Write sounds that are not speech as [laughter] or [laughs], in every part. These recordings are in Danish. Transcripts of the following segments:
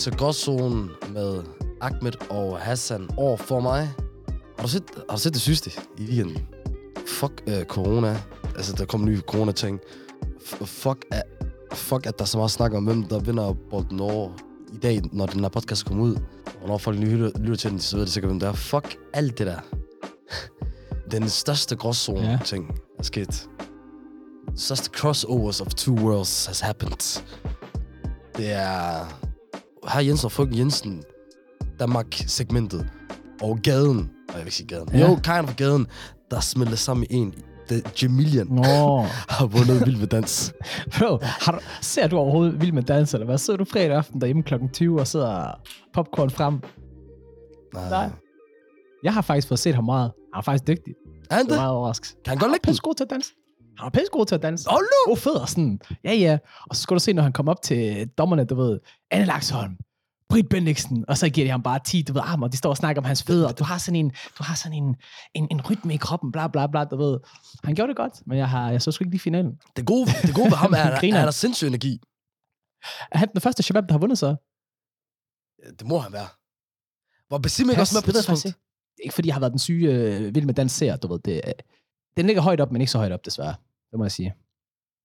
til Gråzonen med Ahmed og Hassan over for mig. Har du set, har du set det sidste i weekenden? Fuck uh, corona. Altså, der kommer nye corona-ting. F- fuck, at, fuck, at der er så meget snak om, hvem der vinder bolden over i dag, når den her podcast kommer ud. Og når folk lytter, lytter til den, så ved de sikkert, hvem det er. Fuck alt det der. [laughs] Den største gråzone-ting ja. er sket. Den største crossovers of two worlds has happened. Det er her Jensen og frøken Jensen, Danmark-segmentet, og gaden, og jeg vil ikke sige gaden, Ja. jo, kind of gaden, der smelter sammen i en. Jamilian Nå. [laughs] har vundet Vild med Dans. [laughs] Bro, har du, ser du overhovedet Vild med Dans, eller hvad? Sidder du fredag aften derhjemme kl. 20 og sidder popcorn frem? Nej. Jeg har faktisk fået set ham meget. Han er faktisk dygtig. Er han Det er meget overrasket. Kan han godt lægge den? Pisse god til at danse. Han er pisse god til at danse. Hold nu! God fødder, sådan. Ja, ja. Og så skulle du se, når han kom op til dommerne, du ved, Anne Laksholm, Britt Bendiksen, og så giver de ham bare 10, du ved, arm, og de står og snakker om hans fødder. Du har sådan en, du har sådan en, en, en rytme i kroppen, bla bla bla, du ved. Han gjorde det godt, men jeg, har, jeg så sgu ikke lige finalen. Det gode, det gode ved ham er, [laughs] at han har sindssyg energi. Er han den første Shabab, der har vundet så? Det må han være. Var Basim ikke også med på det tidspunkt? ikke. Fordi jeg har været den syge øh, vild med dans ser, du ved. Det, øh, den ligger højt op, men ikke så højt op, desværre. Det må jeg sige.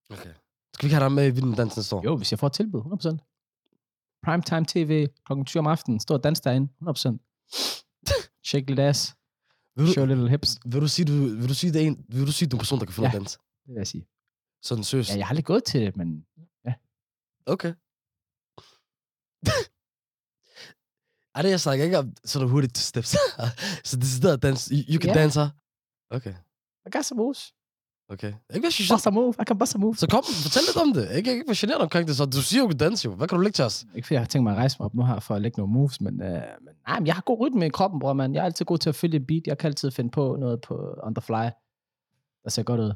Okay. Skal vi ikke have dig med i Vild med Dans næste år? Jo, hvis jeg får et tilbud, 100%. Primetime TV, klokken 20 om aftenen, stor dans derinde, 100%. Shake lidt ass, Vil du, show little hips, vil du sige, du, vil du sige, det er en, vil du sige, du er en person, der kan finde Ja. ja. dans? det vil jeg sige. Sådan seriøst? Ja, jeg har aldrig gået til det, men Okay. Ej, det jeg snakker ikke om sådan hurtigt steps. [laughs] så det er sådan dans. You, you can Ja. dance her. Okay. I got some moves. Okay. Ikke være Bust generet. a move, I can bust a move. Så kom, fortæl lidt om det. Ikke, ikke være generet omkring det. Så du siger, kan danse jo. Hvad kan du lægge til os? Ikke fordi jeg har tænkt mig at rejse mig op nu her for at lægge nogle moves, men, øh, men, nej, men jeg har god rytme i kroppen, bror, man. Jeg er altid god til at følge et beat. Jeg kan altid finde på noget på on the fly. Der ser godt ud.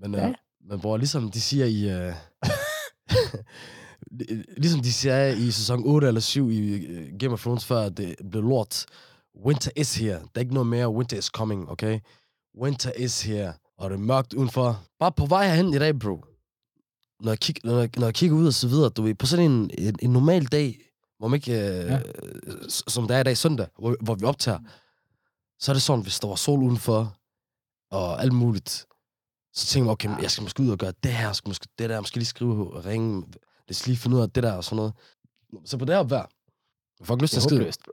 Men, Ja. ja. men bror, ligesom de siger i... Uh, [laughs] ligesom de siger i sæson 8 eller 7 i uh, Game of Thrones, før det blev lort. Winter is here. Der er ikke noget mere. Winter is coming, okay? Winter is here. Og det er mørkt udenfor. Bare på vej herhen i dag, bro. Når jeg, kig, når jeg, når jeg kigger ud og så videre, du ved, på sådan en, en, en normal dag, hvor man ikke, Ja. ja. som der er i dag søndag, hvor, hvor vi optager, så er det sådan, hvis der var sol udenfor, og alt muligt, så tænker jeg, okay, jeg skal måske ud og gøre det her, jeg skal måske det der, måske lige skrive og ringe, jeg skal lige finde ud af det der og sådan noget. Så på det her vejr, jeg får ikke lyst Det til at skrive.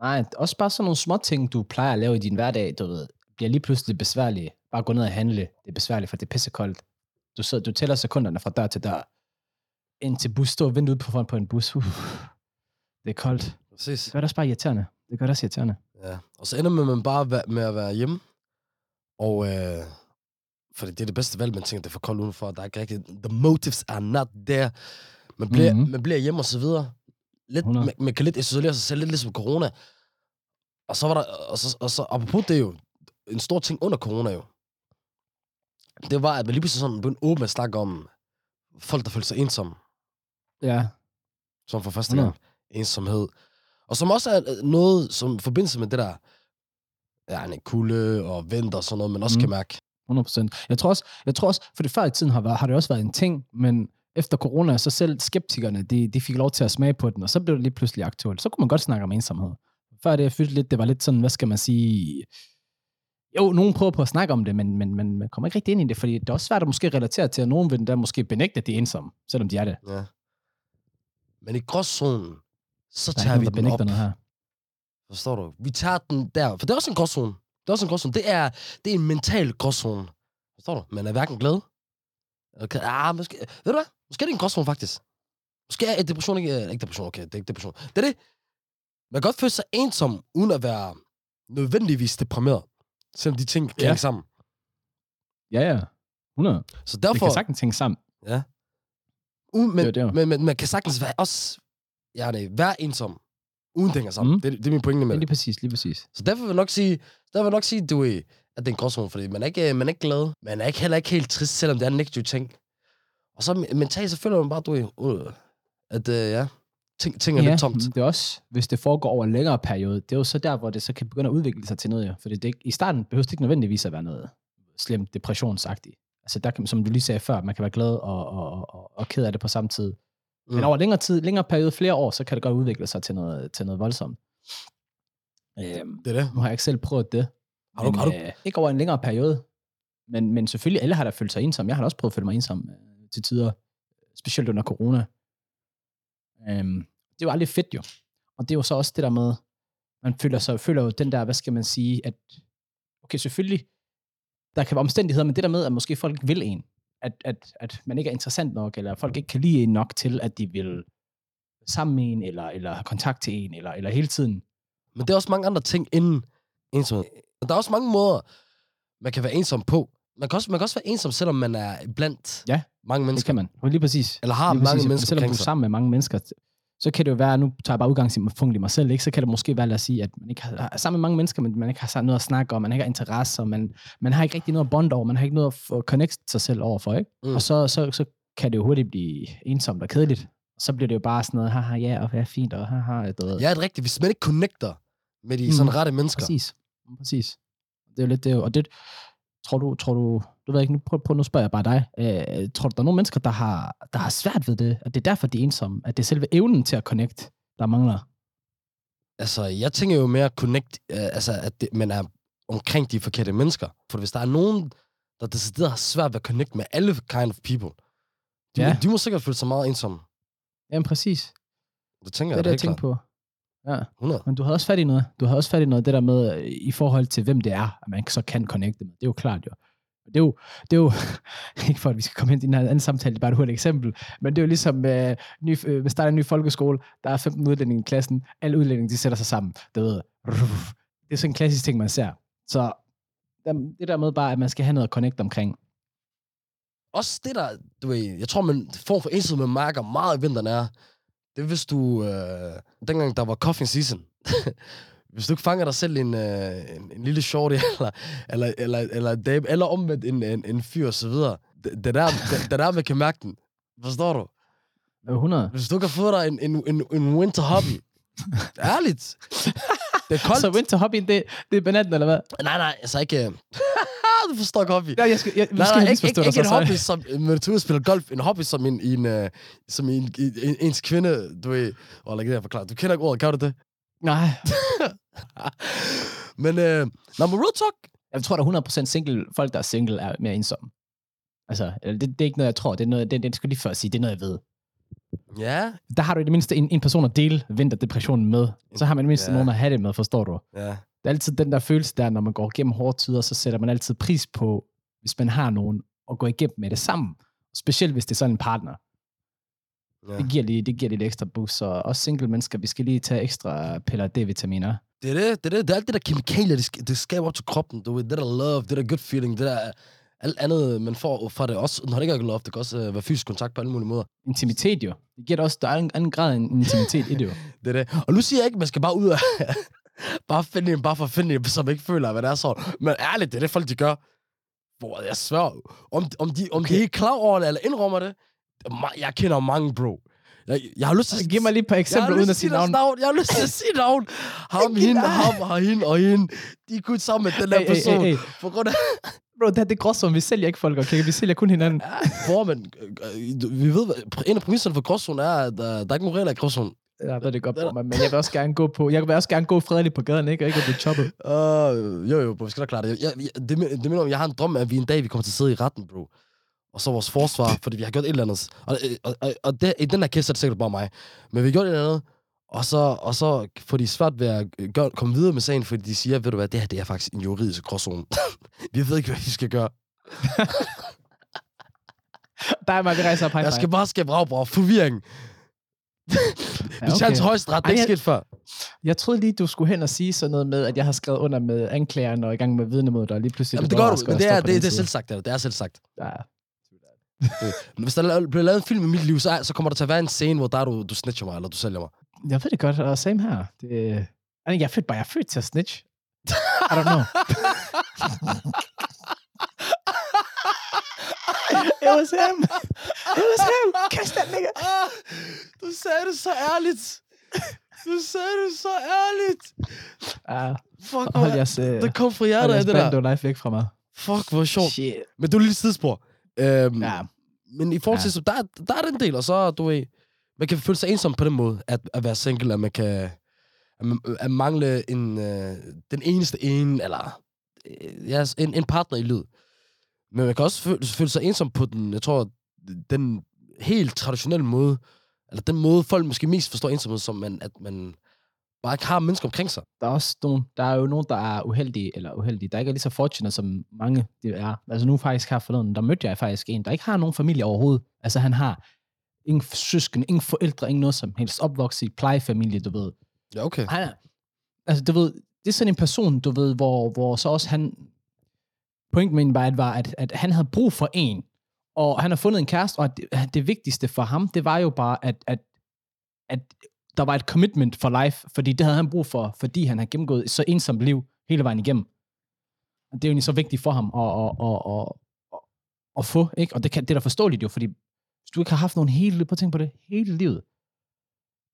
Nej, også bare sådan nogle små ting, du plejer at lave i din hverdag, du ved, bliver lige pludselig besværlige. Bare gå ned og handle. Det er besværligt, for det er pissekoldt. Du, sidder, du tæller sekunderne fra dør til dør. Ind til bus, stå og vente ude på foran på en bus. Uff. Det er koldt. Præcis. Det gør det også bare irriterende. Det gør det også irriterende. Ja. Og så ender man med bare med at være hjemme. Og øh, fordi det er det bedste valg, man tænker, det er for koldt udenfor. Der er ikke rigtig, the motives are not there. Man bliver, Mhm. mm-hmm. man bliver hjemme og så videre. Lidt, 100. man, man, kan lidt isolere sig selv, lidt ligesom corona. Og så var der, og så, og så apropos det jo, en stor ting under corona jo. Det var, at man lige pludselig sådan begyndte åbent at snakke om folk, der følte sig ensomme. Ja. Som for første 100. gang. Ensomhed. Og som også er øh, noget, som forbindelse med det der, ja, en kulde og vinter og sådan noget, man også mm. kan mærke. 100%. Jeg tror også, jeg tror også for det før i tiden har, været, har det også været en ting, men efter corona, så selv skeptikerne, de, de fik lov til at smage på den, og så blev det lige pludselig aktuelt. Så kunne man godt snakke om ensomhed. Før det, jeg følte lidt, det var lidt sådan, hvad skal man sige... Jo, nogen prøver på at snakke om det, men, men, men man kommer ikke rigtig ind i det, fordi det er også svært at måske relatere til, at nogen vil da måske benægte, at de er ensomme, selvom de er det. Ja. Men i gråzonen, så Der er tager vi der den op. noget her. Forstår du? Vi tager den der, for det er også en gråzone. Det er også en gråzone. Det er, det er en mental gråzone. Forstår du? Man er hverken glad. Kan- ah, måske, ved du hvad? Måske er det en gråzone, faktisk. Måske er depression ikke... Ikke depression, okay. Det er ikke depression. Det er det. Man kan godt føle sig ensom, uden at være nødvendigvis deprimeret. Selvom de ting kan Ja. hænge sammen. Ja, ja. 100. Så Det derfor... kan sagtens hænge sammen. uden, men, Det det men, men, man kan sagtens være, også ja, nej, være ensom, uden det hænger sammen. Mm. Det, det, er min pointe med Ja, det. lige præcis, lige præcis. Så derfor vil jeg nok sige, der vil jeg nok sige, du er, at det er en gråzone, fordi man er ikke, man er ikke glad. Man er ikke, heller ikke helt trist, selvom det er en negativ ting. Og så men- mentalt, så føler man bare, du er, uh, at uh, ja, ting, ting er ja, lidt tomt. det er også, hvis det foregår over en længere periode, det er jo så der, hvor det så kan begynde at udvikle sig til noget, jo. Fordi det ikke, i starten behøver det ikke nødvendigvis at være noget slemt depressionsagtigt. Altså der kan, som du lige sagde før, man kan være glad og, og, og, og ked af det på samme tid. Mm. Men over længere tid, længere periode, flere år, så kan det godt udvikle sig til noget, til noget voldsomt. Øhm, Det er det. nu har jeg ikke selv prøvet det. Har du- men, har du- Øh, ikke over en længere periode. Men, men selvfølgelig, alle har da følt sig ensom. Jeg har da også prøvet at føle mig ensom øh, til tider. Specielt under corona. Øhm, det er jo aldrig fedt jo. Og det er jo så også det der med, man føler, sig, føler jo den der, hvad skal man sige, at okay, selvfølgelig, der kan være omstændigheder, men det der med, at måske folk vil en, at, at, at man ikke er interessant nok, eller folk ikke kan lide en nok til, at de vil sammen med en, eller, eller have kontakt til en, eller, eller hele tiden. Men det er også mange andre ting inden ensomhed. Der er også mange måder, man kan være ensom på. Man kan også, man kan også være ensom, selvom man er blandt Ja, mange Det mennesker. kan man. Og lige præcis. Eller har Lige mange præcis. mennesker Selvom du er sammen med mange mennesker, så kan det jo være, nu tager jeg bare udgangspunkt i mig selv, ikke? så kan det måske være, lad os sige, at man ikke har, er sammen med mange mennesker, men man ikke har sådan noget at snakke om, man ikke har interesse, og man, man har ikke rigtig noget at bonde over, man har ikke noget at få connect sig selv overfor, ikke? Mm. Og så, så, så kan det jo hurtigt blive ensomt og kedeligt. Så bliver det jo bare sådan noget, haha, ja, og hvad er fint, og haha, du ved. Ja, det er rigtigt. Hvis man ikke connecter med de sådan Mm. rette mennesker. Præcis. Præcis. Det er jo lidt det, og det, tror du, tror du, du ved ikke, nu, prøv, prøv, nu spørger jeg bare dig, øh, tror du, der er nogle mennesker, der har, der har svært ved det, at det er derfor, de er ensomme, at det er selve evnen til at connect, der mangler? Altså, jeg tænker jo mere connect, øh, altså, at det, man er omkring de forkerte mennesker. For hvis der er nogen, der decideret har svært ved at connect med alle kind of people, de, Ja. de må sikkert føle sig meget ensomme. Jamen præcis, Det tænker det er jeg det, da jeg helt tænker klart. på. Ja, 100. men du havde også fat i noget. Du havde også fat i noget, det der med, øh, i forhold til, hvem det er, at man så kan connecte med. Det er jo klart jo. Det er jo, det er jo [laughs] ikke for, at vi skal komme ind i den her anden samtale, det er bare et hurtigt eksempel, men det er jo ligesom, øh, ny, øh, hvis der er en ny folkeskole, der er 15 udlændinge i klassen, alle udlændinge, de sætter sig sammen. Det, ved, det er sådan en klassisk ting, man ser. Så det der med bare, at man skal have noget at connecte omkring. Også det der, du ved, jeg tror, man form for ensomhed, man mærker meget i vinteren er, det er, hvis du, øh, dengang der var coffee season, [laughs] hvis du ikke fanger dig selv en, øh, en, en lille shorty, [laughs] eller, eller, eller, eller, dame, eller omvendt en, en, en fyr og så videre, det, det, der, det, det der, man kan mærke den. Forstår du? Øh, 100. Hvis du kan få dig en, en, en, en winter hobby, [laughs] ærligt. Det er koldt. Så winter hobby, det, det er bananen, eller hvad? Nej, nej, altså ikke... du forstår ikke hobby. Ja, jeg skal, jeg, Nej, skal nej, ikke, ikke, ikke en hobby, som når du spiller golf. En hobby som en, en, uh, som en, en, ens kvinde, du ved... Åh, oh, lad det forklare. Du kender ikke ordet, kan du det? Nej, [laughs] Men, uh, når man real talk, jeg tror, der er 100% single, folk, der er single, er mere ensomme. Altså, det, det er ikke noget, jeg tror. Det er noget, det, det skal lige før sige, det er noget, jeg ved. ja, Der har du i det mindste en, en person at dele vinterdepressionen med. Så har man i det mindste ja. nogen at have det med, forstår du? ja. Det er altid den der følelse der, når man går igennem hårde tider, så sætter man altid pris på, hvis man har nogen at gå igennem med det sammen. Specielt hvis det er sådan en partner. ja. Det giver lige, det giver lige et ekstra boost. Så også single mennesker, vi skal lige tage ekstra piller D-vitaminer. Det er det, det er det. Det er alt det der kemikalier, det, sk- det skaber op til kroppen. Du ved, det der love, det der good feeling, det der alt andet, man får fra det. Også når det ikke er love, det kan også uh, være fysisk kontakt på alle mulige måder. Intimitet jo. Det giver det også, der er en anden grad af intimitet i det jo. [laughs] Det er det. Og nu siger jeg ikke, at man skal bare ud og [laughs] bare finde en, bare for at finde en, som ikke føler, hvad det er sådan. Men ærligt, det er det folk, de gør. Hvor jeg svær. Om, om, de, om okay. de er klar over det, eller indrømmer det. Jeg kender mange, bro. Jeg, jeg har lyst til Giv mig lige et par eksempler uden at sige navn. navn. Jeg har lyst til at sige navn. Ham, hende, ham, og hende, og hende. De er kun sammen med den der Hey, hey, person. hey, hey. På grund af... Bro, det, her, det er. Vi sælger ikke folk, okay? Vi sælger kun hinanden. Hvor man... øh, Vi ved, en af præmisserne for gråzone er, at uh, der er ikke nogen regler i gråzone. Jeg ved det godt, Det er bro, men jeg vil også gerne gå på, jeg vil også gerne gå fredeligt på gaden, ikke? Og ikke at blive choppet. Uh, jo, jo, bro, vi skal da klare det. Jeg, jeg, det, det mener om, jeg har en drøm, at vi en dag, vi kommer til at sidde i retten, bro. Og så vores forsvar, fordi vi har gjort et eller andet. Og, og, og, og det, i den her kæst er det sikkert bare mig. Men vi har gjort et eller andet, og så, og så får de svært ved at gøre, komme videre med sagen, fordi de siger, ved du hvad, det her det er faktisk en juridisk gråzone. [laughs] vi ved ikke, hvad vi skal gøre. Der er mig, vi rejser op Jeg skal bare skabe ravbrug og forvirring. Ja, Vi tager til højesteret, det er ikke sket før. Jeg troede lige, du skulle hen og sige sådan noget med, at jeg har skrevet under med anklageren og i gang med vidne mod dig, og lige pludselig... Jamen, det gør du, men det er, det, det er selv sagt, det, er- det er selv sagt. Ja. Men hvis der bliver lavet en film i mit liv, så, så kommer der til at være en scene, hvor der er du, du snitcher mig, eller du sælger mig. Jeg ved det godt, og same her. Det, jeg er født bare, jeg er født til at snitch. I don't know. [laughs] It was him. It was him. Catch that nigga. Ah, du sagde det så ærligt. Du sagde det så ærligt. Uh, Fuck, hold jeres, uh, det kom fra hold jeres det der. bando life væk fra mig. Fuck, hvor sjovt. Shit. Men du er lige sidespor. Øhm, Ja. Men i forhold til, Ja. så der, der er den del, og så, du ved, man kan føle sig ensom på den måde, at, at være single, at man kan at, man, at mangle en, øh, den eneste ene, eller øh, ja, en, en partner i livet. Men man kan også føle, føle sig ensom på den, jeg tror, den helt traditionelle måde, eller den måde, folk måske mest forstår ensomhed som, man, at man bare ikke har mennesker omkring sig. Der er også nogen, der er jo nogen, der er uheldige, eller uheldige, der ikke er lige så fortunate, som mange det er. Altså nu faktisk her forleden, der mødte jeg faktisk en, der ikke har nogen familie overhovedet. Altså han har ingen søsken, ingen forældre, ingen noget som helst. Opvokset i plejefamilie, du ved. Ja, okay. Han er, altså du ved, det er sådan en person, du ved, hvor, hvor så også han, pointen med Invite var, at, at, han havde brug for en, og han har fundet en kæreste, og at det, at det vigtigste for ham, det var jo bare, at, at, at der var et commitment for life, fordi det havde han brug for, fordi han har gennemgået et så ensomt liv hele vejen igennem. Og det er jo egentlig så vigtigt for ham at, at, at, at, at, at få, ikke? Og det, kan, det er da forståeligt jo, fordi hvis du ikke har haft nogen hele livet, prøv at tænke på det, hele livet,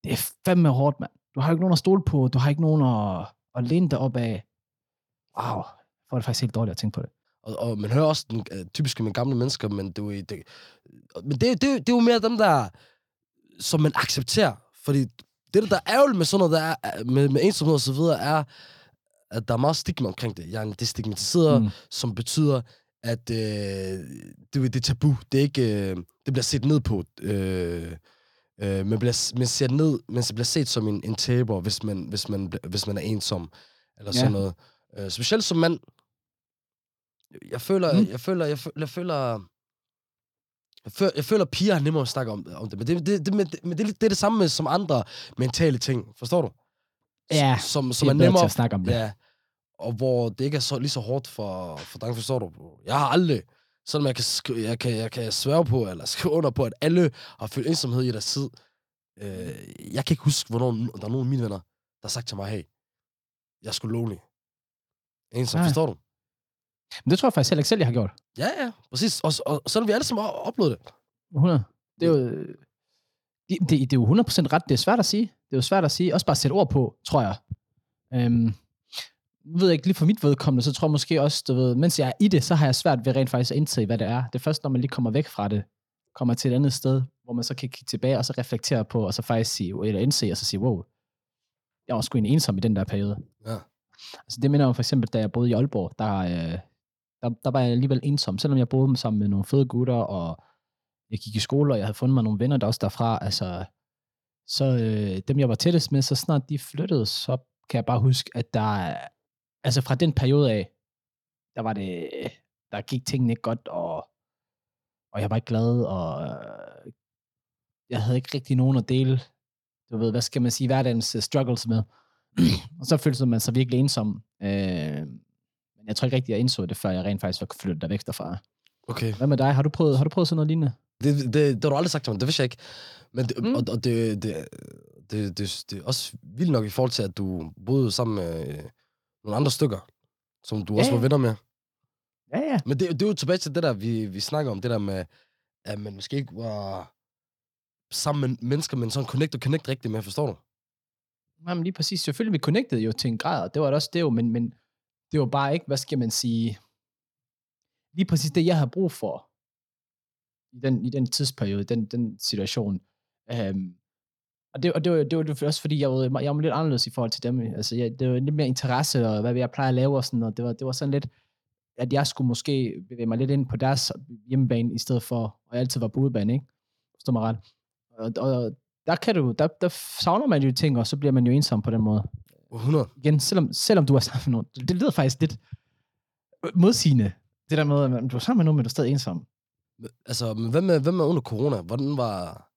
det er fandme hårdt, mand. Du har ikke nogen at stole på, du har ikke nogen at, at læne dig op af. Wow, jeg får det faktisk helt dårligt at tænke på det. Og, og man hører også den, uh, typiske med gamle mennesker, men det, er jo- det, men det, det, det, det er jo mere dem, der, som man accepterer. Fordi det, der er ærgerligt med sådan noget, der er, med, med ensomhed og så videre, er, at der er meget stigma omkring det. Yani, det er stigmatiseret, mm. Som betyder, at øh, det, det er tabu. Det, er ikke, øh, det bliver set ned på. Øh, øh, man, bliver, man, ser ned, man bliver set som en, en taber, hvis man, hvis, man, hvis man er ensom. Eller Ja. sådan noget. Øh, specielt som mand. Jeg føler, Mm. jeg føler, jeg føler, jeg føler, jeg føler, jeg føler, piger har nemmere at snakke om, om det. Men, det, det, det, men, det, det, er det er det samme med som andre mentale ting. Forstår du? Ja, som, som det er er bedre til nemmere at snakke om det. Ja. Og hvor det ikke er så, lige så hårdt for, for drenge, forstår du? Jeg har aldrig, selvom jeg kan, skri- jeg kan, jeg kan sværge på, eller skrive under på, at alle har følt ensomhed i deres tid. Øh, jeg kan ikke huske, hvornår der er nogen af mine venner, der har sagt til mig, hey, jeg sgu lonely. Ensom, Nej. forstår du? Men det tror jeg faktisk heller ikke selv, jeg har gjort. Ja, ja, præcis. Og, og, og har vi alle sammen har oplevet det. 100. Det er jo, det, det, det er jo 100% ret. Det er svært at sige. Det er jo svært at sige. Også bare at sætte ord på, tror jeg. Øhm, ved jeg ikke, lige for mit vedkommende, så tror jeg måske også, du ved, mens jeg er i det, så har jeg svært ved rent faktisk at indse, hvad det er. Det er først, når man lige kommer væk fra det, kommer til et andet sted, hvor man så kan kigge tilbage, og så reflektere på, og så faktisk sige, eller indse, og så sige, wow, jeg var sgu en ensom i den der periode. Ja. Altså det minder om for eksempel, da jeg boede i Aalborg, der, øh, der, der var jeg alligevel ensom, selvom jeg boede sammen med nogle fede gutter, og jeg gik i skole, og jeg havde fundet mig nogle venner der også derfra, altså, så øh, dem jeg var tættest med, så snart de flyttede, så kan jeg bare huske, at der, altså fra den periode af, der var det, der gik tingene ikke godt, og, og jeg var ikke glad, og øh, jeg havde ikke rigtig nogen at dele, du ved, hvad skal man sige, hverdagens øh, struggles med. [clears throat] og så følte man sig virkelig ensom. Øh, men jeg tror ikke rigtig, jeg indså det, før jeg rent faktisk var flyttet der væk derfra. Okay. Hvad med dig? Har du prøvet, har du prøvet sådan noget lignende? Det, det, det har du aldrig sagt til mig, det vidste jeg ikke. Men det, Mm. og, og det, det, det, det, det er også vildt nok i forhold til, at du boede sammen med øh, nogle andre stykker, som du Ja, også var ja. venner med. Ja, ja. Men det, det er jo tilbage til det der, vi, vi snakker om, det der med, at man måske ikke var sammen med mennesker, men sådan connect og connect rigtigt med, forstår du? Jamen lige præcis. Selvfølgelig, vi connected jo til en grad, og det var det også det jo, men, men det var bare ikke, hvad skal man sige, lige præcis det, jeg har brug for i den, i den tidsperiode, den, den situation. Øhm, og det, og det, var, det var det var også fordi, jeg var, jeg var lidt anderledes i forhold til dem. Altså, jeg, det var lidt mere interesse, og hvad jeg plejer at lave og sådan noget. Det var, det var sådan lidt, at jeg skulle måske bevæge mig lidt ind på deres hjemmebane, i stedet for, og jeg altid var på udebane, ikke? Forstår mig ret. Og, og der kan du, der, der savner man jo ting, og så bliver man jo ensom på den måde. 100. Igen, selvom, selvom du er sammen med nogen, det, det lyder faktisk lidt modsigende, det der med, at du er sammen med nogen, men du er stadig ensom. Altså, men hvad med, hvad med under corona? Hvordan var...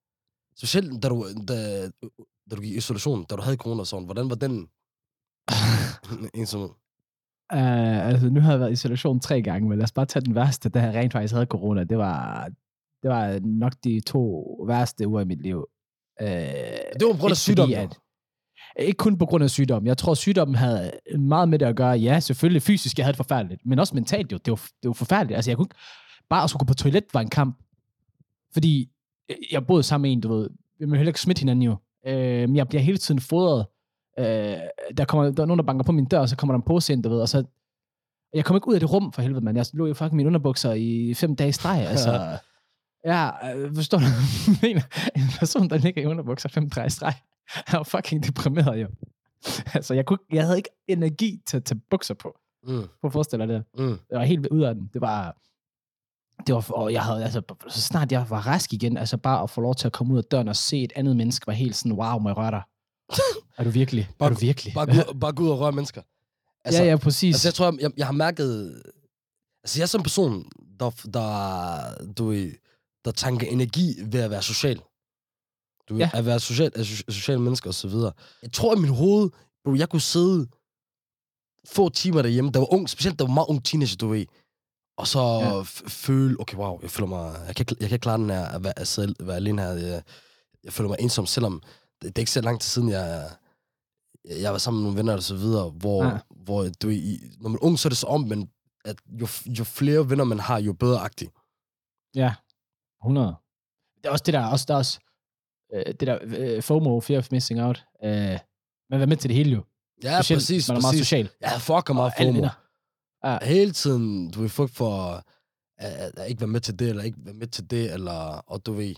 Specielt da du, da, da du gik i isolation, da du havde corona og sådan, hvordan var den [laughs] ensomhed? Uh, altså, nu har jeg været i isolation tre gange, men lad os bare tage den værste, da jeg rent faktisk havde corona. Det var, det var nok de to værste uger i mit liv. Uh, Det var på grund af sygdom, at, ikke kun på grund af sygdom. Jeg tror, sygdommen havde meget med det at gøre. Ja, selvfølgelig fysisk, jeg havde det forfærdeligt, men også mentalt jo. Det var, det var forfærdeligt. Altså, jeg kunne ikke, bare at skulle gå på toilet var en kamp. Fordi øh, jeg boede sammen med en, du ved, vi må heller ikke smitte hinanden jo. Øh, jeg bliver hele tiden fodret. Øh, der, kommer, der er nogen, der banker på min dør, og så kommer der en pose ind, du ved, og så... Jeg kom ikke ud af det rum, for helvede, mand. Jeg lå jo fucking mine underbukser i fem dage i streg, altså... [laughs] Ja, øh, forstår du, mener? En person, der ligger i underbukser fem drej streg, [laughs] er jo fucking deprimeret, jo. Altså, jeg, kunne, jeg havde ikke energi til at tage bukser på. Mm, Prøv at forestille dig det. mm. Jeg var helt ud af den. Det var... Det var, og jeg havde, altså, så snart jeg var rask igen, altså bare at få lov til at komme ud af døren og se et andet menneske, var helt sådan, wow, må jeg røre dig? [laughs] er du virkelig? Bare- er du virkelig? Bare, ud- [laughs] bare gå ud og røre mennesker. Altså, ja, ja, præcis. Altså, jeg tror, jeg, jeg, jeg har mærket... Altså, jeg er sådan en person, der, der, du, der tanker energi ved at være social. Du Ja. At være social, at so- social mennesker og så videre. Jeg tror i mit hoved, bro, jeg kunne sidde få timer derhjemme, der var ung, specielt der var meget ung teenager, du ved. Og så Ja. føle, okay, wow, jeg føler mig, jeg kan, jeg kan klare den her, at være, at sidde, være alene her. Jeg, jeg føler mig ensom, selvom det, det er ikke så lang tid siden, jeg, jeg var sammen med nogle venner og så videre, hvor, Ja. hvor du i, når man er ung, så er det så om, men at jo, jo flere venner man har, jo bedre agtigt. Ja, 100. Det er også det der, også, der er også, øh, det der øh, FOMO, fear of missing out. Øh, man vil med til det hele jo. Ja, Specielt, præcis, man er meget præcis. social. Jeg fucker meget FOMO. Ja, Hele tiden, du vil fuck for at, at, ikke være med til det, eller ikke være med til det, eller, og du ved.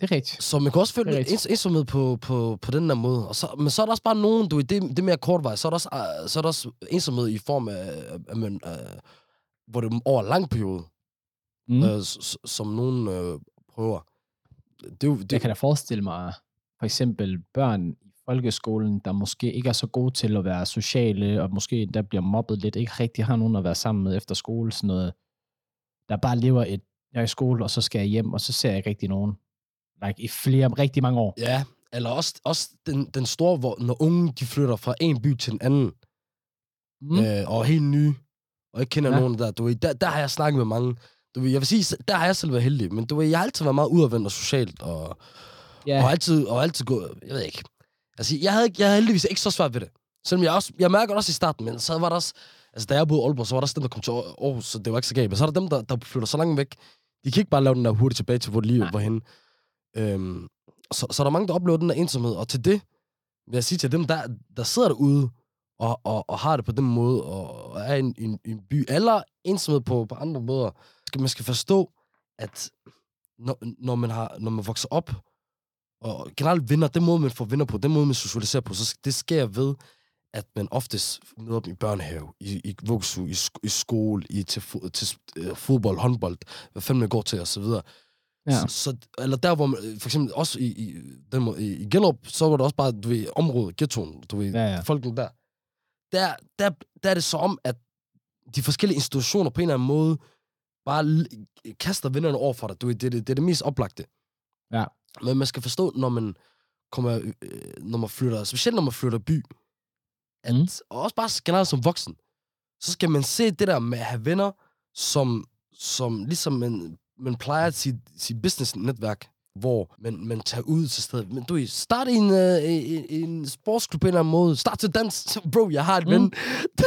det er rigtigt. Så man kan også føle er lidt ensomhed på, på, på den der måde. Og så, men så er der også bare nogen, du det, det er mere kortvej. Så er der også, uh, så er der også ensomhed i form af, at man, uh, hvor det er over en lang periode, Mm. s- som nogen uh, prøver. Det, det, Jeg kan da forestille mig, for eksempel børn i folkeskolen, der måske ikke er så gode til at være sociale, og måske endda bliver mobbet lidt, ikke rigtig har nogen at være sammen med efter skole, sådan noget, der bare lever et, jeg er i skole, og så skal jeg hjem, og så ser jeg ikke rigtig nogen. Like, i flere, rigtig mange år. Ja, eller også, også den, den store, hvor når unge de flytter fra en by til en anden, Mm. øh, og helt nye, og ikke kender ja. nogen der, du ved, der, der har jeg snakket med mange. Du ved, jeg vil sige, der har jeg selv været heldig, men du ved, jeg har altid været meget udadvendt og socialt, og, ja, og altid, og altid gået, jeg ved ikke. Altså, jeg havde, jeg havde heldigvis ikke så svært ved det. Selvom jeg også, jeg mærker også i starten, men så var der også, altså da jeg boede i Aalborg, så var der også dem, der kom til Aarhus, så det var ikke så galt. Men så er der dem, der, der flytter så langt væk, de kan ikke bare lave den der hurtigt tilbage til, hvor Nej. var henne. Øhm, så, så er der mange, der oplever den der ensomhed, og til det vil jeg sige til dem, der, der sidder derude, og, og, og har det på den måde, og, og er i en, en, en by, eller ensomhed på, på andre måder, man skal forstå, at når, når, man har, når man vokser op, og generelt vinder, den måde, man får vinder på, den måde, man socialiserer på, så det sker ved, at man oftest møder dem i børnehave, i, i vuggestue, i, sk- i skole, i, til, fo- til øh, fodbold, håndbold, hvad fanden man går til, videre. Ja. Så, så, eller der, hvor man, øh, for eksempel også i, i, den, måde- i, i Gellerup, så var det også bare, du ved, området, ghettoen, du ved, Ja, ja. folkene der. der. Der, der er det så om, at de forskellige institutioner på en eller anden måde bare kaster vinderne over for dig. Du det, er det, det er det mest oplagte. Ja. Men man skal forstå, når man kommer, øh, når man flytter, specielt når man flytter by, at, Mm. og også bare generelt som voksen, så skal man se det der med at have venner, som, som ligesom man, man plejer at sige, sige business-netværk, hvor man, man tager ud til stedet. Men du start en, øh, i en sportsklub på en eller anden måde. Start til dans. [laughs] Bro, jeg har et Mm. ven.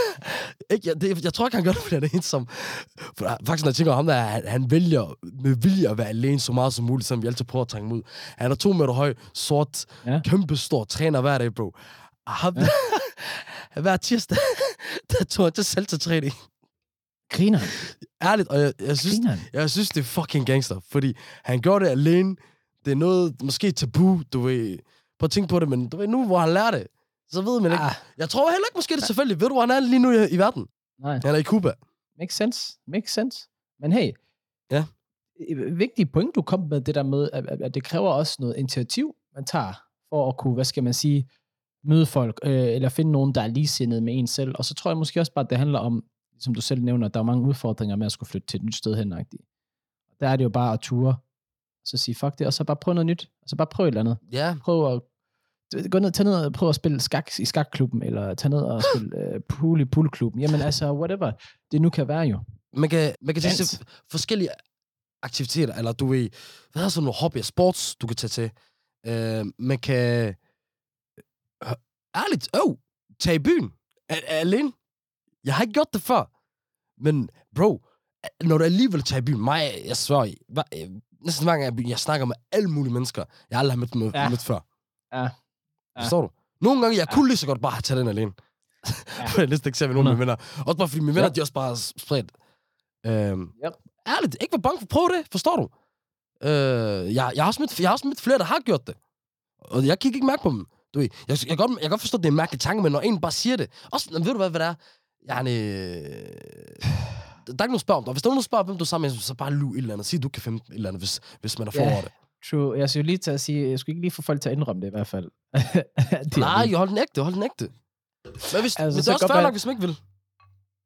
[laughs] ikke, jeg, det, jeg tror ikke, han gør det, fordi han er ensom. For der- faktisk, når jeg tænker om ham, der, han, han vælger med vilje at være alene så meget som muligt, selvom vi altid prøver at trænge ud. Han er to meter høj, sort, Ja. kæmpe stor, træner hver dag, bro. Ham, ja. [laughs] hver tirsdag, der tog han til salsa-træning. Griner. Ærligt, og jeg, jeg, synes, Griner. jeg synes, det er fucking gangster, fordi han gjorde det alene. Det er noget, måske tabu, du ved. Prøv at tænke på det, men du ved, nu hvor han lærer det, så ved man ikke. Ah, Jeg tror heller ikke måske det selvfølgelig. Ved du, hvor han er lige nu i, i verden? nej. Han er i Cuba. Makes sense. Makes sense. Men hey, Ja. et vigtigt point, du kom med, det der med, at, at, det kræver også noget initiativ, man tager, for at kunne, hvad skal man sige, møde folk, øh, eller finde nogen, der er ligesindede med en selv. Og så tror jeg måske også bare, at det handler om, som du selv nævner, at der er mange udfordringer med at skulle flytte til et nyt sted hen. Og der er det jo bare at ture, så sige fuck det, og så bare prøve noget nyt. Altså bare prøv et eller andet. Ja, Prøv at gå ned, tage ned og prøve at spille skak i skakklubben, eller tage ned og spille [gasps] øh, pool i poolklubben. Jamen altså, whatever det nu kan være jo. man kan, man kan tage forskellige aktiviteter, eller du ved, hvad er sådan nogle hobbyer, sports, du kan tage til. Uh, man kan, uh, ærligt, oh, tage i byen, alene. Jeg har ikke gjort det før. Men bro, når du alligevel tager i byen, mig, jeg svær, øh, næsten hver gang jeg jeg snakker med alle mulige mennesker, jeg aldrig har mødt, med, Ja. ja. mødt før. Ja. Ja. Forstår du? Nogle gange, jeg Ja. kunne lige så godt bare taget den alene. Ja. [laughs] Jeg næsten ikke ser med nogen af 100. mine venner. Også bare fordi mine venner, Ja. de også bare spredt. Øhm, Yep. Ærligt, ikke være bange for at prøve det, forstår du? Øh, jeg, jeg, har også mødt, jeg har også mødt flere, der har gjort det. Og jeg kan ikke mærke på dem. Du ved, jeg, jeg, kan godt, jeg kan godt forstå, at det er en mærkelig tanke, men når en bare siger det... Også, ved du hvad, hvad det er? Jeg, øh, der er ikke nogen spørg om dig. Hvis der er nogen, der spørger, hvem du er sammen med, så bare lu et eller andet. Sig, at du kan finde et eller andet, hvis, hvis man er for Ja. over det. True. Jeg skulle lige til at sige, jeg skulle ikke lige få folk til at indrømme det i hvert fald. [laughs] det Nej, hold den ægte, hold den ægte. Men, hvis, Altså, men det er også fair nok, hvis man ikke vil.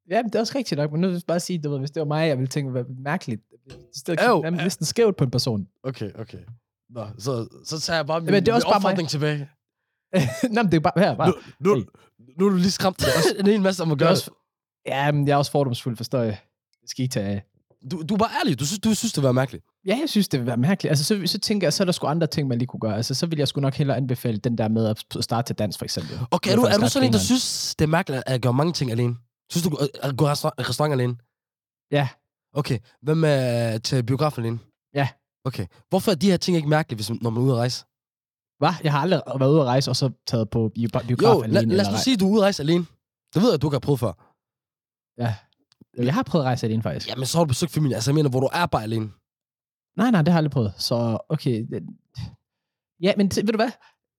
Ja, men det er også rigtigt nok, men nu vil jeg bare sige, du ved, hvis det var mig, jeg ville tænke, hvad mærkeligt. I stedet for nærmest næsten skævt på en person. Okay, okay. Nå, så, så tager jeg bare min, Men det er også min bare mig. tilbage. [laughs] Nå, men det er bare, her, bare. Nu, nu, Hey. nu er du lige skræmt [laughs] også en hel masse om at Det er gøre også, ja, men jeg er også fordomsfuld, forstår jeg. Det skal I tage af. Du, du er bare ærlig. Du synes, du synes det var mærkeligt. Ja, jeg synes, det vil være mærkeligt. Altså, så, så tænker jeg, så er der sgu andre ting, man lige kunne gøre. Altså, så vil jeg sgu nok hellere anbefale den der med at starte til dans, for eksempel. Okay, er du, er du sådan en, der synes, det er mærkeligt at gøre mange ting alene? Synes du, at gå restaurant, restaurant alene? Ja. Okay, hvad med til biografen alene? Ja. Okay, hvorfor er de her ting ikke mærkelige, hvis, når man er ude at rejse? Hvad? Jeg har aldrig været ude at rejse, og så taget på bio- biograf Jo, alene. lad, lad os nu sige, at du er ude at rejse alene. Det ved jeg, at du ikke har prøvet før. Ja. Jeg har prøvet at rejse alene, faktisk. Jamen, så har du besøgt familie. Altså, jeg mener, hvor du er bare alene. Nej, nej, det har jeg aldrig prøvet. Så, okay. Ja, men t- ved du hvad?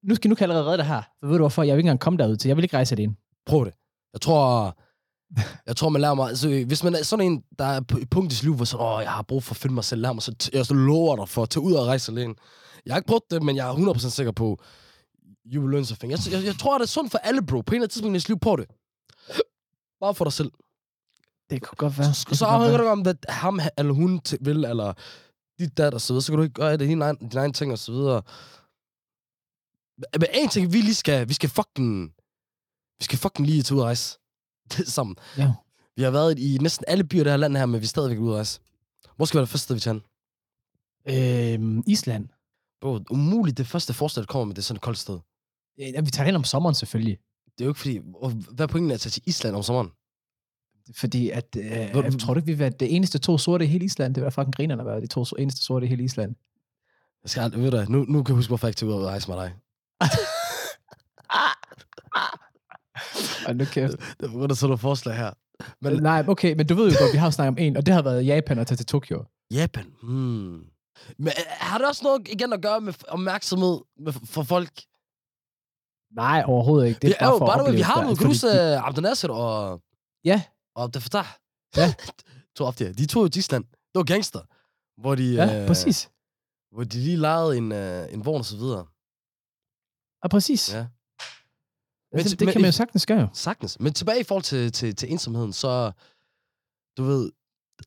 Nu skal nu kan jeg allerede redde det her. For ved du hvorfor? Jeg vil ikke engang komme derud til. Jeg vil ikke rejse alene. Prøv det. Jeg tror, jeg tror, man lærer mig... Altså, hvis man er sådan en, der er på et punkt i sit liv, hvor så, åh, jeg har brug for at finde mig selv, lær mig, så t- jeg så lover dig for at tage ud og rejse alene. Jeg har ikke prøvet det, men jeg er 100% sikker på, you will learn something. Jeg, jeg, jeg tror, det er sundt for alle, bro. På en eller anden tidspunkt i dit liv, på det. Bare for dig selv. Det kunne godt være. Så, så afhænger det om, hvad ham eller hun vil, eller dit datter, så videre. Så kan du ikke gøre det, dine egen, dine egen ting, og så videre. Men- en ting, vi lige skal, vi skal fucking, vi skal fucking lige tage ud rejse. [laughs] Sammen. Ja. Vi har været i næsten alle byer i det her land her, men vi er stadigvæk ude at rejse. Hvor skal være det første sted, vi tager? Øhm, Island. Bro, umuligt det første forslag, der kommer med, det er sådan et koldt sted. Ja, vi tager hen om sommeren selvfølgelig. Det er jo ikke fordi... Hvad er pointen af at tage til Island om sommeren? Fordi at, øh, Hvor- jeg tror du ikke, vi var det eneste to sorte i hele Island? Det var fucking grinerne at være de to eneste sorte i hele Island. Jeg skal aldrig, ved du, nu, nu kan jeg huske, hvorfor jeg ikke tager ud og rejse med dig. Og nu kæft. Det var sådan nogle forslag her. Men Men, Nej, okay, men du ved jo godt, vi har jo snakket om en, og det har været Japan at tage til Tokyo. Japan. Hmm. Men øh, har det også noget igen at gøre med opmærksomhed med, for folk? Nej, overhovedet ikke. Det vi, er bare jo, for at bare du, opleve vi har jo fordi Grus, uh, Abdel Nasser og, Ja, og Abdel Fattah. Ja. [laughs] to der. De tog jo til Island. Det var gangster. Hvor de, ja, øh, præcis. Hvor de lige lejede en, uh, en vogn og så videre. Ja, præcis. Ja. Men til- det men kan man jo sagtens gøre. Sagtens. Men tilbage i forhold til, til, til ensomheden, så, du ved,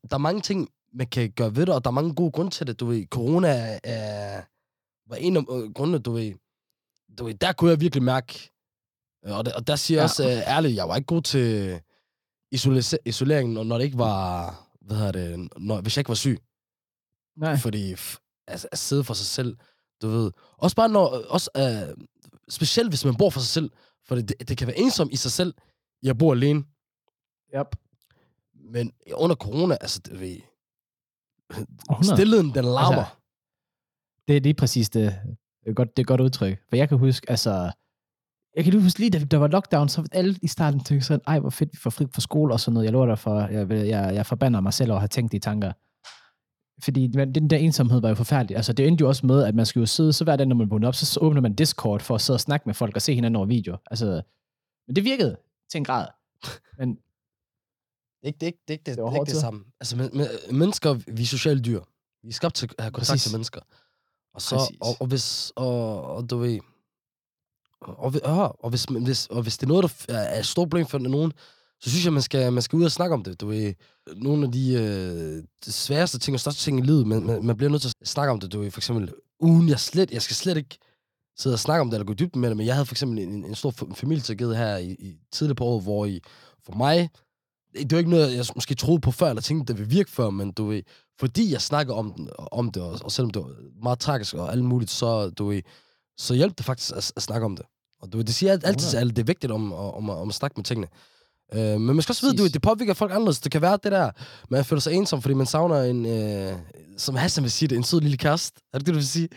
der er mange ting, man kan gøre ved det, og der er mange gode grunde til det. Du ved, corona er, var en af øh, grundene, du ved, du ved, der kunne jeg virkelig mærke, øh, og, der, og der siger jeg Ja. også øh, ærligt, jeg var ikke god til isolase- isolering, når, det ikke var, hvad hedder det, når, hvis jeg ikke var syg. Nej. Fordi altså, at sidde for sig selv, du ved. Også bare når, også, øh, specielt hvis man bor for sig selv, for det, det kan være ensom i sig selv, jeg bor alene. Yep. Men under corona, altså, det ved, 100. stillheden, den larmer. Altså, Det er lige præcis det. Det er, godt, det er godt udtryk. For jeg kan huske, altså... Jeg kan lige huske lige, da der var lockdown, så alle i starten tænkte sådan, ej, hvor fedt, vi får fri fra skole og sådan noget. Jeg lover dig for, jeg, jeg, jeg forbander mig selv over at have tænkt de tanker. Fordi den der ensomhed var jo forfærdelig. Altså, det endte jo også med, at man skulle jo sidde, så hver dag, når man vågnede op, så, åbner man Discord for at sidde og snakke med folk og se hinanden over video. Altså, men det virkede til en grad. Men Det er ikke det, ikke, det, ikke det, Det var det, ikke det samme. Altså, men, men, mennesker, vi er sociale dyr. Vi er skabt til at have kontakt Præcis. til mennesker. Og, så, Præcis. og, og, hvis, og, og du ved, og, og, og, hvis, hvis, og hvis det er noget, der er et stort problem for nogen, så synes jeg, man skal, man skal ud og snakke om det. Du ved, nogle af de, øh, de sværeste ting og største ting i livet, man, man, man bliver nødt til at snakke om det. Du ved, for eksempel, ugen, jeg, slet, jeg skal slet ikke sidde og snakke om det, eller gå dybt med det, men jeg havde for eksempel en, en stor f- her i, i tidligere på året, hvor i, for mig, det var ikke noget, jeg måske troede på før, eller tænkte, det ville virke før, men du ved, fordi jeg snakker om, den, om det, og, og selvom det var meget tragisk og alt muligt, så, du ved, så hjalp det faktisk at, at snakke om det. Og du det siger alt- altid, at det er vigtigt om, om, at- om at snakke med tingene. Øh, men man skal også vide, Præcis. det påvirker folk anderledes. Det kan være det der, man føler sig ensom, fordi man savner en, øh, som Hassan vil sige det, en sød lille kæreste. Er det det, du vil sige?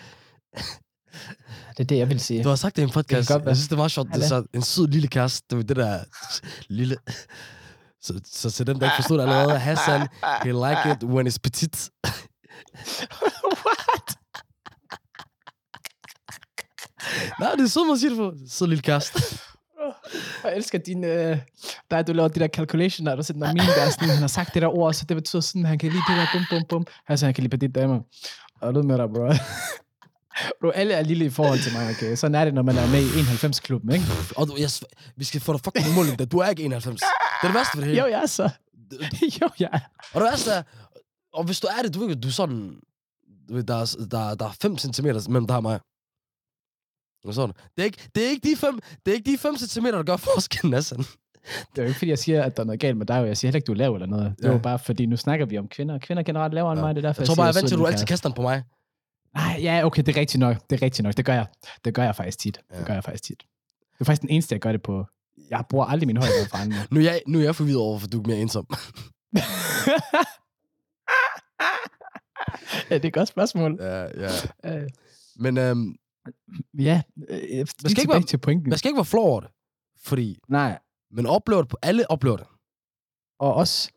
det er det, jeg vil sige. Du har sagt det i en podcast. godt være. Jeg synes, det meget sjovt. Det er så en sød lille kæreste. Det er det der lille... [laughs] Så, så til dem, der ikke forstod det allerede, Hassan, he like it when it's petit. [laughs] What? Nej, det er så, man siger det på. Så lille kæreste. Jeg elsker din... Øh, der du laver de der calculation, der du sætter min der er sådan, han har sagt det der ord, så det betyder sådan, han kan lide det der, bum, bum, bum. Altså, han kan lide petit damer. Og lød med dig, bro. bro, alle er lille i forhold til mig, okay? Sådan er det, når man er med i 91-klubben, ikke? Og du, jeg, vi skal få dig fucking mål, Du er ikke 91. Det er det værste for det hele. Jo, jeg er så. [laughs] jo, jeg er. Og det værste er, og hvis du er det, du du er sådan, du ved, der, er, der, der er 5 cm mellem dig og mig. Og sådan. Det er ikke, det er ikke de 5, det er ikke de 5 cm, der gør forskellen, Hassan. Det er jo ikke, fordi jeg siger, at der er noget galt med dig, og jeg siger heller ikke, du er lav eller noget. Det er Ja. jo bare, fordi nu snakker vi om kvinder. Kvinder generelt lavere end Ja. mig, det er derfor, Jeg tror bare, jeg er til, at du altid kaster den på mig. Nej, ja, okay, det er rigtigt nok. Det er rigtigt nok. Det gør jeg. Det gør jeg faktisk tit. Ja. Det gør jeg faktisk tit. Det er faktisk den eneste, jeg gør det på. Jeg bruger aldrig min højde for andre. [laughs] Nu er jeg, nu er jeg forvirret over, for du er mere ensom. [laughs] ja, det er et godt spørgsmål. ja, ja. Øh, Men øhm, ja, øh, jeg skal ikke være- til pointen. man skal ikke være flov over det. Fordi, Nej, men oplever det på, alle oplever det. og også,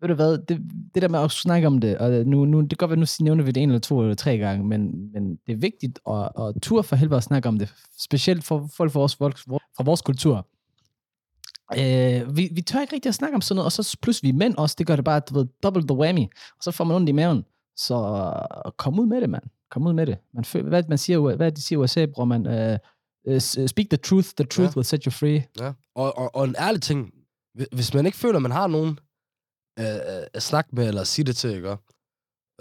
ved du hvad, det, det der med at snakke om det, og nu, nu, det kan godt være, nu nævner vi det en eller to eller tre gange, men, men det er vigtigt at, at tur for helvede at snakke om det, specielt for folk fra vores, fra vores kultur. Øh, vi, vi tør ikke rigtig at snakke om sådan noget, og så plus vi mænd også, det gør det bare, du ved, double the whammy, og så får man ondt i maven. Så øh, kom ud med det, mand. Kom ud med det. Man, hvad, man siger, hvad de siger i USA, bror, man? Uh, speak the truth, the truth Ja. will set you free. Ja. Og, og, og en ærlig ting, hvi- hvis man ikke føler, at man har nogen øh, at snakke med, eller sige det til, ikke? Øh,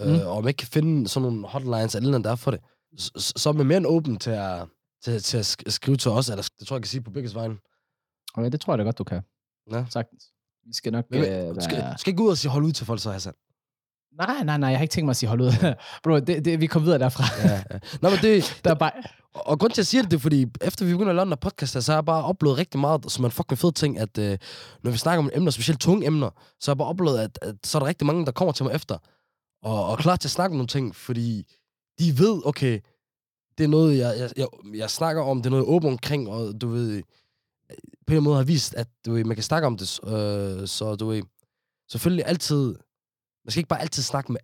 Mm. og man ikke kan finde sådan nogle hotlines, eller noget der er for det, så, så- er man mere end åben til at, til, til at sk- skrive til os, eller det tror jeg, jeg kan sige på begge vejen. Okay, det tror jeg da godt, du kan. Ja. Sagtens. Vi skal nok Men, øh, være... skal, skal ikke gå ud og sige hold ud til folk, så Hassan. Nej, nej, nej, jeg har ikke tænkt mig at sige hold ud. [laughs] Bro, det, det, vi kom videre derfra. Ja, ja. Nå, men det, [laughs] Der er bare... Og, og grund til, at jeg siger det, det er, fordi efter vi begynder at lave podcast, så har jeg bare oplevet rigtig meget, som en fucking fed ting, at øh, når vi snakker om emner, specielt tunge emner, så har jeg bare oplevet, at, at så er der rigtig mange, der kommer til mig efter, og, og er klar til at snakke om nogle ting, fordi de ved, okay, det er noget, jeg, jeg, jeg, jeg snakker om, det er noget, jeg åben omkring, og du ved, på en måde har vist, at du ved, man kan snakke om det, øh, så du ved, selvfølgelig altid, man skal ikke bare altid snakke med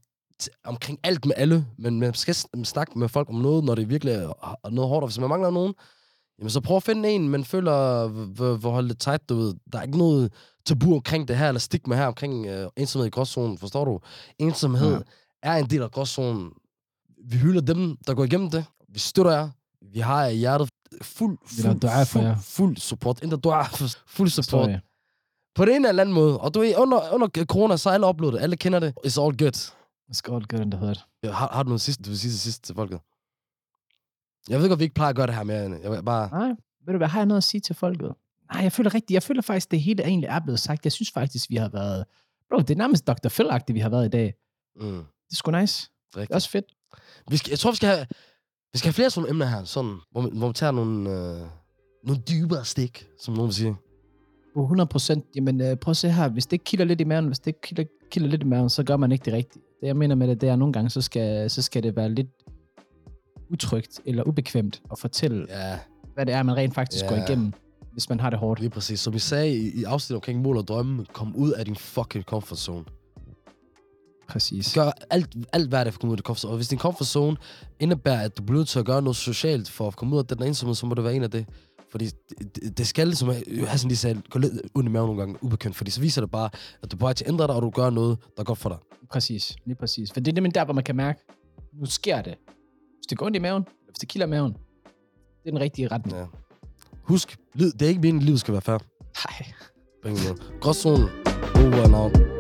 omkring alt med alle, men man skal snakke med folk om noget, når det virkelig er er noget hårdt. Og hvis man mangler nogen, jamen så prøv at finde en, man føler, hvor, holde det tight, du ved. Der er ikke noget tabu omkring det her, eller stigma her omkring øh, ensomhed i gråzonen, forstår du? Ensomhed Ja. er en del af gråzonen. Vi hylder dem, der går igennem det. Vi støtter jer. Vi har jer i hjertet fuld, fuld, jer. fuld, fuld support. Intet dua, [laughs] fuld support. Sorry. På den ene eller anden måde. Og du ved, under, under corona, så har alle oplevet det. Alle kender det. It's all good. It's all good in the hood. Ja, Har, har du noget sidste, du vil sige til sidst til folket? Jeg ved godt, vi ikke plejer at gøre det her mere. Jeg bare... Nej, ved du hvad, har jeg noget at sige til folket? Nej, jeg føler rigtigt, jeg føler faktisk, det hele egentlig er blevet sagt. Jeg synes faktisk, vi har været... Bro, det er nærmest Dr. phil vi har været i dag. Mm, Det er sgu nice. Det er rigtigt. også fedt. Vi skal, jeg tror, vi skal have, vi skal have flere sådan emner her, sådan, hvor, man, hvor man tager nogle, øh, nogle dybere stik, som nogen vil sige. På 100 procent. Jamen, øh, prøv at se her. Hvis det ikke kilder lidt i maven, hvis det ikke kilder, kilder lidt i maven, så gør man ikke det rigtigt. Det, jeg mener med det, det er, at nogle gange, så skal, så skal det være lidt utrygt eller ubekvemt at fortælle, Ja, hvad det er, man rent faktisk Ja. går igennem, hvis man har det hårdt. lige præcis. Som vi sagde i, i afsnittet omkring mål og drømme, kom ud af din fucking comfort zone. Præcis. Gør alt, alt hvad det er for at komme ud af din comfort zone. Og hvis din comfort zone indebærer, at du bliver nødt til at gøre noget socialt for at komme ud af den ensomhed, så må det være en af det. Fordi det, det, skal, som Hassan lige sagde, gå lidt i maven nogle gange, ubekvemt. Fordi så viser det bare, at du er på til at ændre dig, og du gør noget, der er godt for dig. Præcis, lige præcis. For det er nemlig der, hvor man kan mærke, nu sker det. Hvis det går ondt i maven, eller hvis det kilder maven, det er den rigtige retning. Ja. Husk, det er ikke meningen, at livet skal være fair. Nej. På ingen måde. Gråzonen. Over and out.